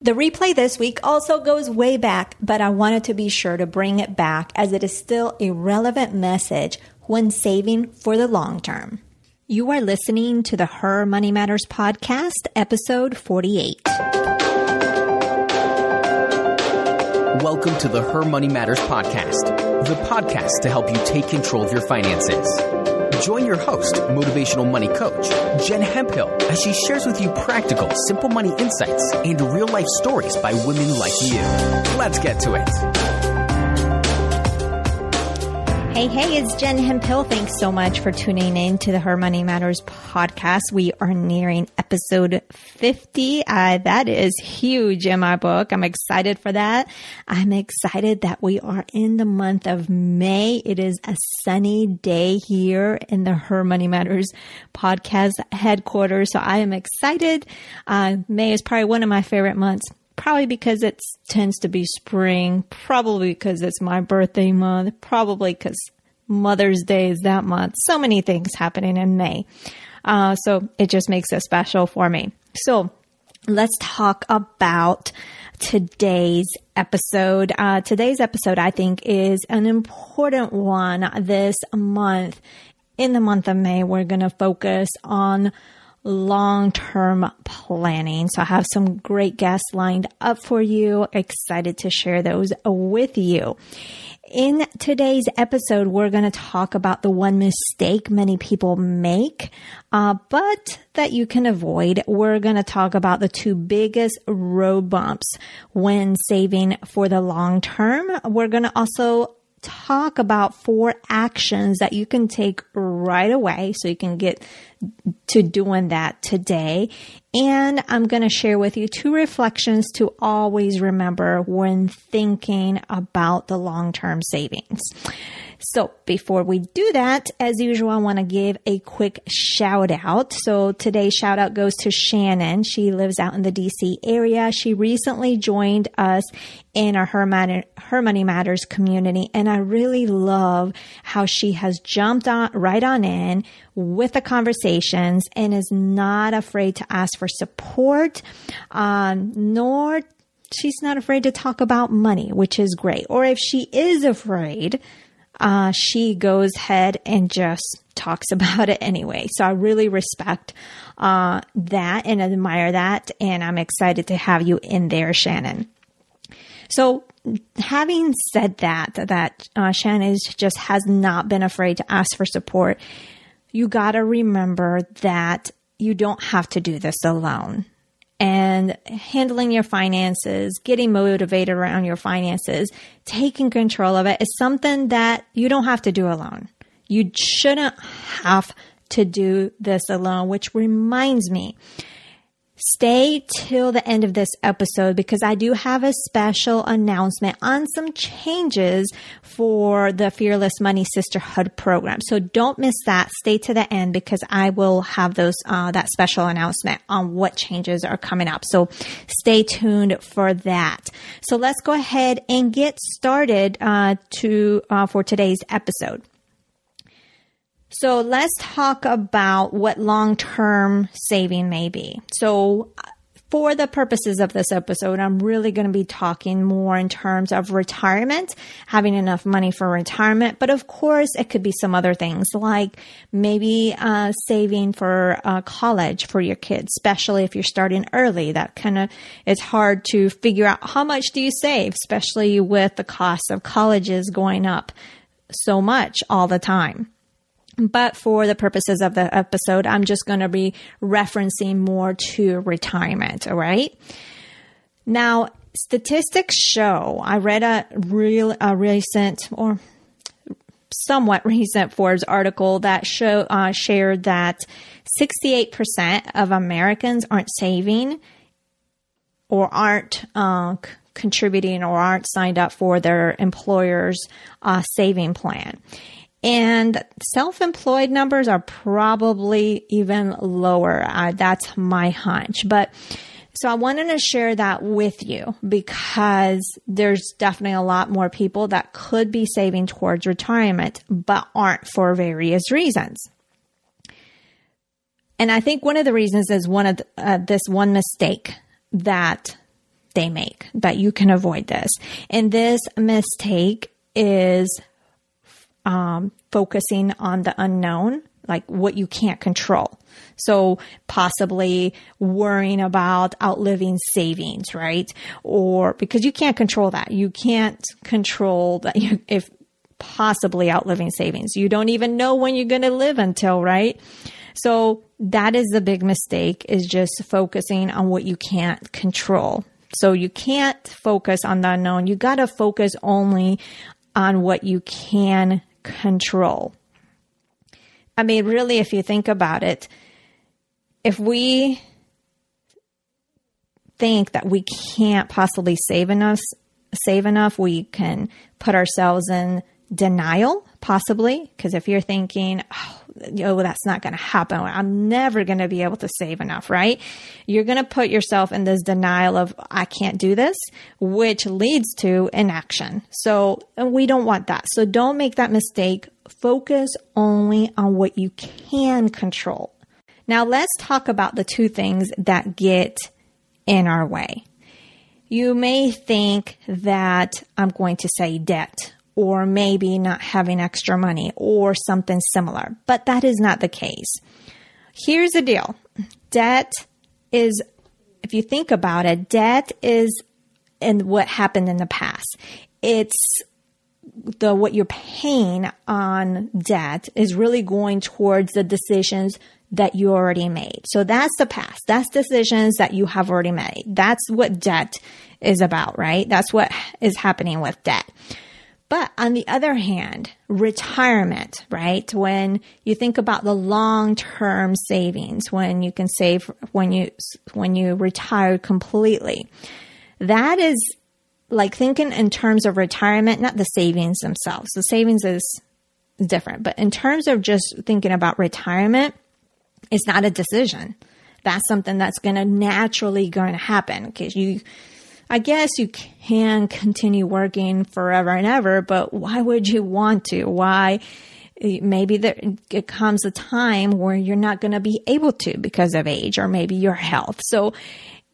The replay this week also goes way back, but I wanted to be sure to bring it back as it is still a relevant message when saving for the long term. You are listening to the Her Money Matters podcast, episode 48. Welcome to the Her Money Matters podcast, the podcast to help you take control of your finances. Join your host, motivational money coach, Jen Hemphill, as she shares with you practical, simple money insights and real life stories by women like you. Let's get to it. Hey, hey, it's Jen Hemphill. Thanks so much for tuning in to the Her Money Matters podcast. We are nearing episode 50. Uh, that is huge in my book. I'm excited for that. I'm excited that we are in the month of May. It is a sunny day here in the Her Money Matters podcast headquarters. So I am excited. Uh, May is probably one of my favorite months probably because it tends to be spring, probably because it's my birthday month, probably because Mother's Day is that month. So many things happening in May. Uh, so it just makes it special for me. So let's talk about today's episode. Uh, today's episode, I think, is an important one this month. In the month of May, we're going to focus on long term planning. So I have some great guests lined up for you. Excited to share those with you. In today's episode, we're going to talk about the one mistake many people make, uh, but that you can avoid. We're going to talk about the two biggest road bumps when saving for the long term. We're going to also talk about four actions that you can take right away so you can get to doing that today. And I'm going to share with you two reflections to always remember when thinking about the long term savings. So before we do that, as usual, I want to give a quick shout out. So today's shout out goes to Shannon. She lives out in the DC area. She recently joined us in our Her, Matter, Her Money Matters community. And I really love how she has jumped on right on in with the conversations and is not afraid to ask for support, um, nor she's not afraid to talk about money, which is great. Or if she is afraid, uh, she goes ahead and just talks about it anyway. So I really respect uh, that and admire that. And I'm excited to have you in there, Shannon. So having said that, that uh, Shannon just has not been afraid to ask for support, you got to remember that you don't have to do this alone and handling your finances, getting motivated around your finances, taking control of it is something that you don't have to do alone. You shouldn't have to do this alone, which reminds me, Stay till the end of this episode because I do have a special announcement on some changes for the Fearless Money Sisterhood program. So don't miss that. Stay to the end because I will have those, uh, that special announcement on what changes are coming up. So stay tuned for that. So let's go ahead and get started, uh, to, uh, for today's episode. So let's talk about what long term saving may be. So, for the purposes of this episode, I'm really going to be talking more in terms of retirement, having enough money for retirement. But of course, it could be some other things like maybe uh, saving for uh, college for your kids, especially if you're starting early. That kind of it's hard to figure out how much do you save, especially with the cost of colleges going up so much all the time. But for the purposes of the episode, I'm just going to be referencing more to retirement. All right. Now, statistics show, I read a real, a recent or somewhat recent Forbes article that show, uh, shared that 68% of Americans aren't saving or aren't, uh, contributing or aren't signed up for their employer's uh, saving plan. And self employed numbers are probably even lower. Uh, that's my hunch. But so I wanted to share that with you because there's definitely a lot more people that could be saving towards retirement, but aren't for various reasons. And I think one of the reasons is one of the, uh, this one mistake that they make that you can avoid this. And this mistake is um, focusing on the unknown, like what you can't control. So possibly worrying about outliving savings, right? Or because you can't control that. You can't control that you, if possibly outliving savings. You don't even know when you're going to live until, right? So that is the big mistake is just focusing on what you can't control. So you can't focus on the unknown. You got to focus only on what you can control. I mean, really, if you think about it, if we think that we can't possibly save enough, save enough, we can put ourselves in denial, possibly. Because if you're thinking, oh, that's not going to happen. I'm never going to be able to save enough, right? You're going to put yourself in this denial of, I can't do this, which leads to inaction. So we don't want that. So don't make that mistake. Focus only on what you can control. Now let's talk about the two things that get in our way. You may think that I'm going to say debt or maybe not having extra money or something similar. But that is not the case. Here's the deal debt is, if you think about it, debt is in what happened in the past. It's the what you're paying on debt is really going towards the decisions that you already made. So that's the past. That's decisions that you have already made. That's what debt is about, right? That's what is happening with debt. But on the other hand, retirement, right? When you think about the long-term savings, when you can save, when you, when you retire completely, that is like thinking in terms of retirement, not the savings themselves. The savings is different, but in terms of just thinking about retirement, it's not a decision. That's something that's going to naturally going to happen because you, I guess you can continue working forever and ever, but why would you want to? Why? Eh, maybe there it comes a time where you're not going to be able to because of age or maybe your health. So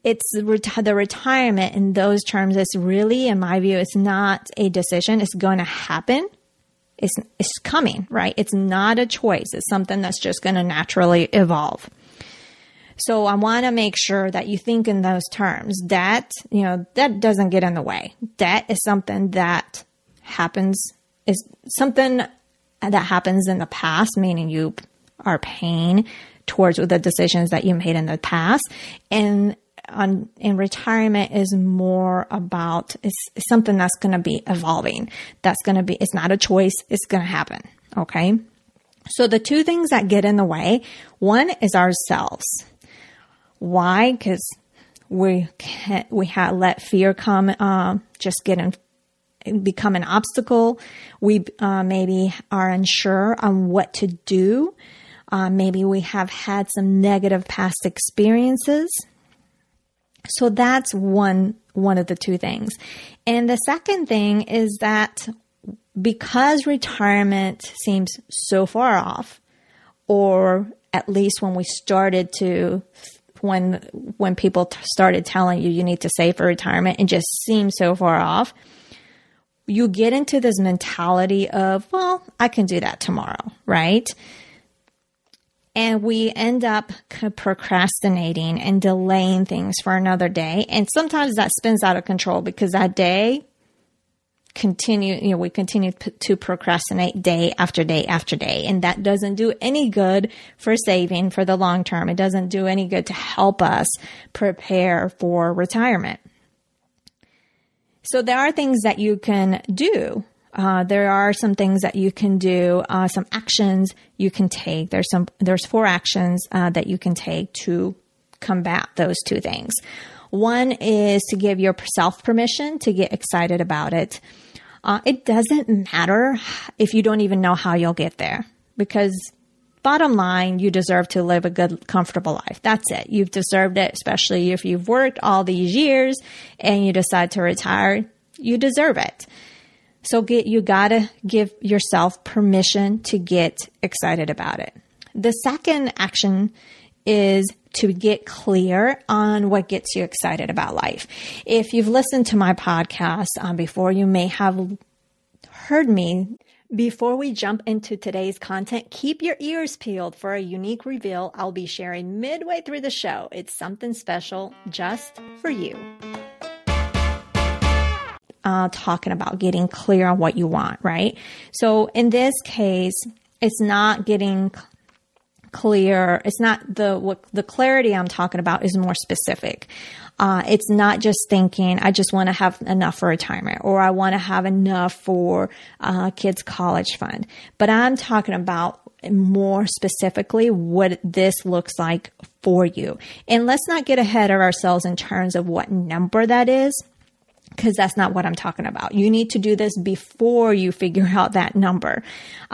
it's the retirement in those terms. is really, in my view, it's not a decision. It's going to happen. It's, it's coming, right? It's not a choice. It's something that's just going to naturally evolve. So I want to make sure that you think in those terms. Debt, you know, that doesn't get in the way. Debt is something that happens, is something that happens in the past, meaning you are paying towards the decisions that you made in the past. And on in retirement is more about it's something that's going to be evolving. That's going to be it's not a choice. It's going to happen. Okay. So the two things that get in the way, one is ourselves. Why? Because we can't, we have let fear come, uh, just get in, become an obstacle. We uh, maybe are unsure on what to do. Uh, maybe we have had some negative past experiences. So that's one one of the two things. And the second thing is that because retirement seems so far off, or at least when we started to when when people t- started telling you you need to save for retirement and just seems so far off you get into this mentality of well i can do that tomorrow right? And we end up procrastinating and delaying things for another day. And sometimes that spins out of control because that day continue, you know, we continue to procrastinate day after day after day. And that doesn't do any good for saving for the long term. It doesn't do any good to help us prepare for retirement. So there are things that you can do. Uh, there are some things that you can do, uh, some actions you can take. There's some, there's four actions uh, that you can take to combat those two things. One is to give yourself permission to get excited about it. Uh, it doesn't matter if you don't even know how you'll get there because bottom line, you deserve to live a good, comfortable life. That's it. You've deserved it, especially if you've worked all these years and you decide to retire. You deserve it. So get, you gotta give yourself permission to get excited about it. The second action is to get clear on what gets you excited about life. If you've listened to my podcast um, before, you may have heard me before we jump into today's content, keep your ears peeled for a unique reveal I'll be sharing midway through the show. It's something special just for you. Uh, talking about getting clear on what you want, right? So in this case, it's not getting clear. It's not the what the clarity I'm talking about is more specific. Uh, it's not just thinking, I just want to have enough for retirement or I want to have enough for uh, kids' college fund. But I'm talking about more specifically what this looks like for you. And let's not get ahead of ourselves in terms of what number that is because that's not what I'm talking about. You need to do this before you figure out that number.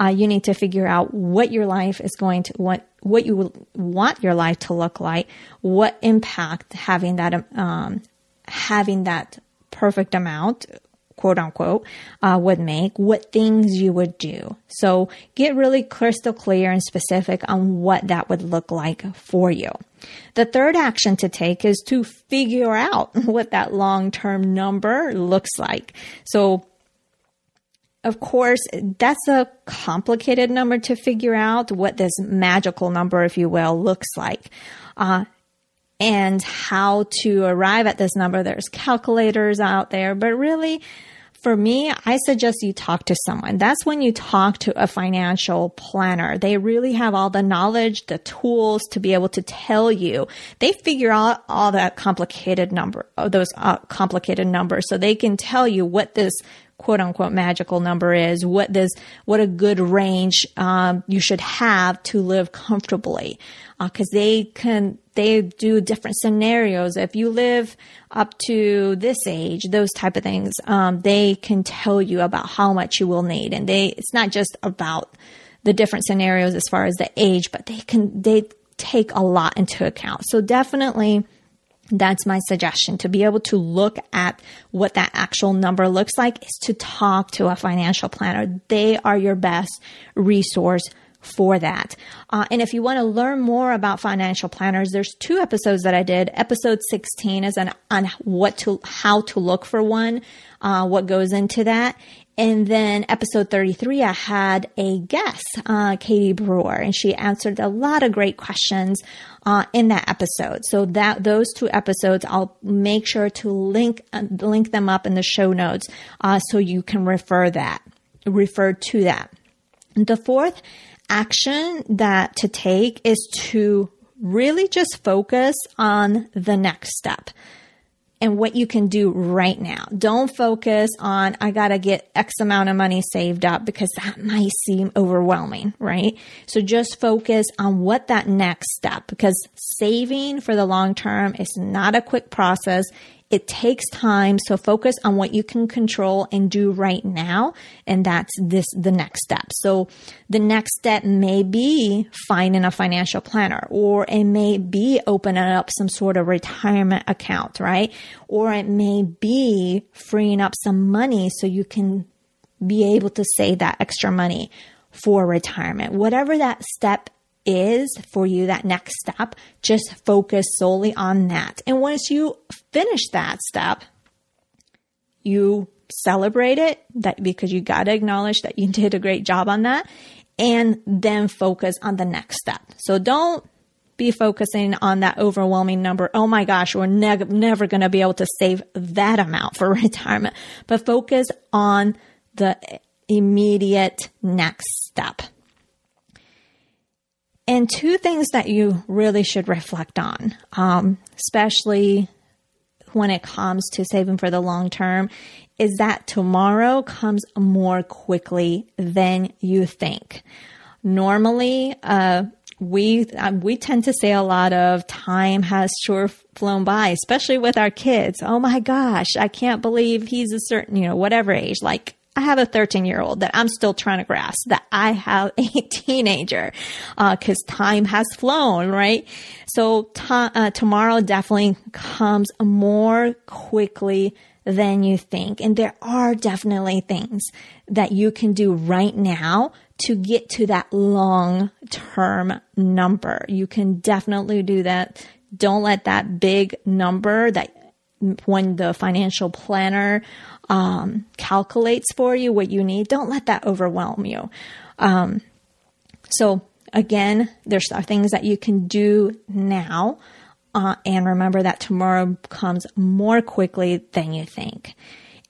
Uh, you need to figure out what your life is going to, what, what you want your life to look like, what impact having that, um, having that perfect amount quote unquote, uh, would make, what things you would do. So get really crystal clear and specific on what that would look like for you. The third action to take is to figure out what that long term number looks like. So of course, that's a complicated number to figure out what this magical number, if you will, looks like. Uh, and how to arrive at this number. There's calculators out there, but really for me, I suggest you talk to someone. That's when you talk to a financial planner. They really have all the knowledge, the tools to be able to tell you. They figure out all that complicated number, those uh, complicated numbers, so they can tell you what this quote unquote magical number is, what this, what a good range um, you should have to live comfortably, uh, they can they do different scenarios. If you live up to this age, those type of things, um, they can tell you about how much you will need. And they, it's not just about the different scenarios as far as the age, but they can, they take a lot into account. So definitely, that's my suggestion to be able to look at what that actual number looks like is to talk to a financial planner. They are your best resource for that. Uh, and if you want to learn more about financial planners, there's two episodes that I did. Episode 16 is on, on what to, how to look for one, uh, what goes into that. And then episode 33, I had a guest, uh, Katie Brewer, and she answered a lot of great questions, uh, in that episode. So that, those two episodes, I'll make sure to link, uh, link them up in the show notes, uh, so you can refer that, refer to that. The fourth action that to take is to really just focus on the next step and what you can do right now. Don't focus on, I got to get X amount of money saved up because that might seem overwhelming, right? So just focus on what that next step, because saving for the long term is not a quick process. It takes time. So focus on what you can control and do right now. And that's this, the next step. So the next step may be finding a financial planner or it may be opening up some sort of retirement account, right? Or it may be freeing up some money so you can be able to save that extra money for retirement. Whatever that step is for you that next step, just focus solely on that. And once you finish that step, you celebrate it that because you got to acknowledge that you did a great job on that and then focus on the next step. So don't be focusing on that overwhelming number. Oh my gosh, we're ne- never going to be able to save that amount for retirement, but focus on the immediate next step. And two things that you really should reflect on, um, especially when it comes to saving for the long term, is that tomorrow comes more quickly than you think. Normally, uh, we um, we tend to say a lot of time has sure flown by, especially with our kids. Oh my gosh, I can't believe he's a certain you know whatever age, like I have a 13 year old that I'm still trying to grasp that I have a teenager, uh, cause time has flown, right? So uh, tomorrow definitely comes more quickly than you think. And there are definitely things that you can do right now to get to that long term number. You can definitely do that. Don't let that big number that when the financial planner um, calculates for you what you need, don't let that overwhelm you. Um, so again, there's things that you can do now. Uh, and remember that tomorrow comes more quickly than you think.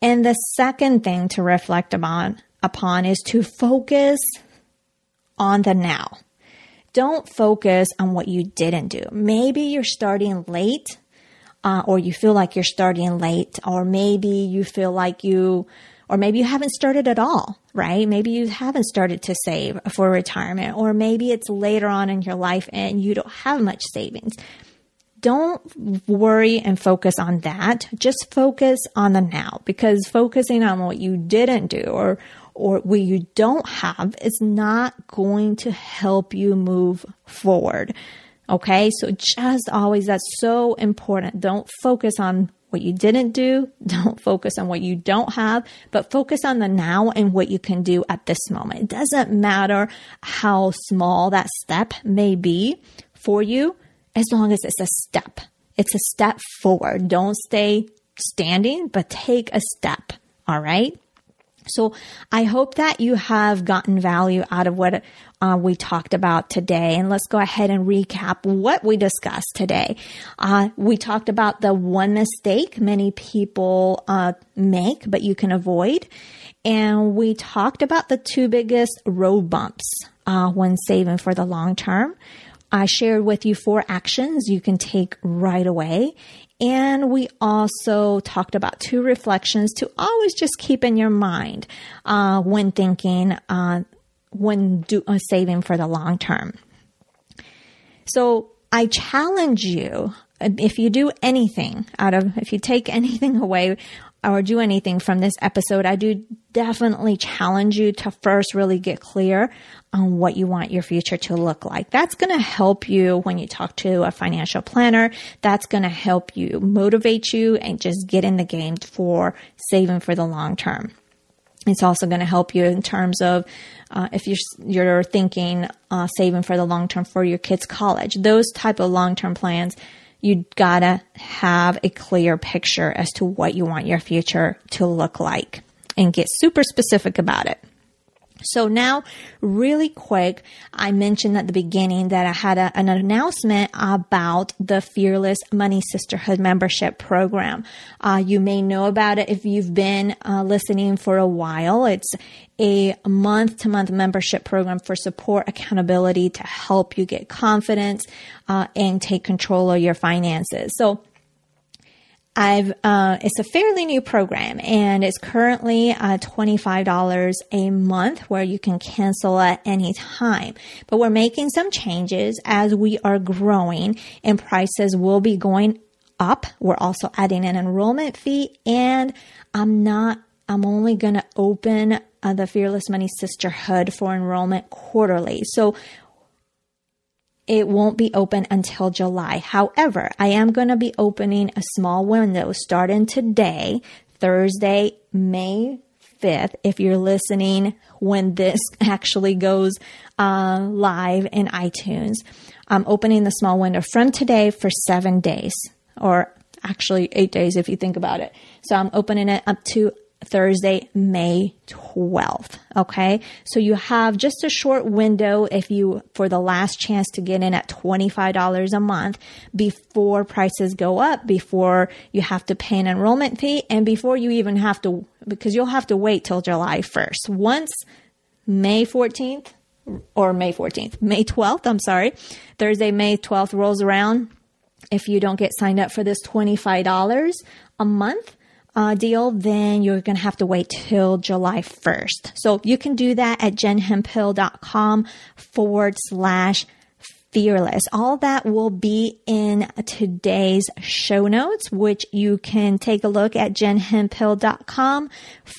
And the second thing to reflect upon, upon is to focus on the now. Don't focus on what you didn't do. Maybe you're starting late, uh, or you feel like you're starting late, or maybe you feel like you, or maybe you haven't started at all, right? Maybe you haven't started to save for retirement, or maybe it's later on in your life and you don't have much savings don't worry and focus on that. Just focus on the now because focusing on what you didn't do or or what you don't have is not going to help you move forward. Okay? So just always that's so important. Don't focus on what you didn't do. Don't focus on what you don't have, but focus on the now and what you can do at this moment. It doesn't matter how small that step may be for you as long as it's a step. It's a step forward. Don't stay standing, but take a step. All right. So I hope that you have gotten value out of what uh, we talked about today. And let's go ahead and recap what we discussed today. Uh, we talked about the one mistake many people uh, make, but you can avoid. And we talked about the two biggest road bumps uh, when saving for the long term. I shared with you four actions you can take right away. And we also talked about two reflections to always just keep in your mind uh, when thinking, uh, when do, uh, saving for the long term. So I challenge you if you do anything out of, if you take anything away or do anything from this episode, I do definitely challenge you to first really get clear on what you want your future to look like. That's going to help you when you talk to a financial planner. That's going to help you motivate you and just get in the game for saving for the long term. It's also going to help you in terms of uh, if you're you're thinking uh, saving for the long term for your kids' college. Those type of long term plans you gotta have a clear picture as to what you want your future to look like and get super specific about it. So now, really quick, I mentioned at the beginning that I had a, an announcement about the Fearless Money Sisterhood membership program. Uh, you may know about it if you've been uh, listening for a while. It's a month to month membership program for support, accountability to help you get confidence uh, and take control of your finances. So I've uh, it's a fairly new program and it's currently uh, twenty five dollars a month where you can cancel at any time. But we're making some changes as we are growing and prices will be going up. We're also adding an enrollment fee and I'm not. I'm only going to open uh, the Fearless Money Sisterhood for enrollment quarterly. So it won't be open until July. However, I am going to be opening a small window starting today, Thursday, May 5th. If you're listening when this actually goes uh, live in iTunes, I'm opening the small window from today for seven days, or actually eight days if you think about it. So I'm opening it up to Thursday, May 12th. Okay. So you have just a short window if you, for the last chance to get in at $25 a month before prices go up, before you have to pay an enrollment fee and before you even have to, because you'll have to wait till July 1st. Once May 14th or May 14th, May 12th, I'm sorry, Thursday, May 12th rolls around. If you don't get signed up for this $25 a month, uh, deal, then you're going to have to wait till July 1st. So you can do that at jenhemphill.com forward slash fearless. All that will be in today's show notes, which you can take a look at jenhemphill.com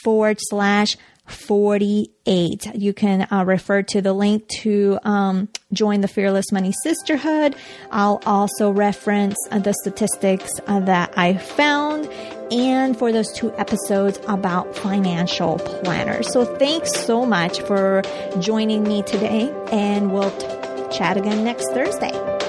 forward slash 48. You can uh, refer to the link to um, join the Fearless Money Sisterhood. I'll also reference uh, the statistics uh, that I found and for those two episodes about financial planners. So thanks so much for joining me today, and we'll t- chat again next Thursday.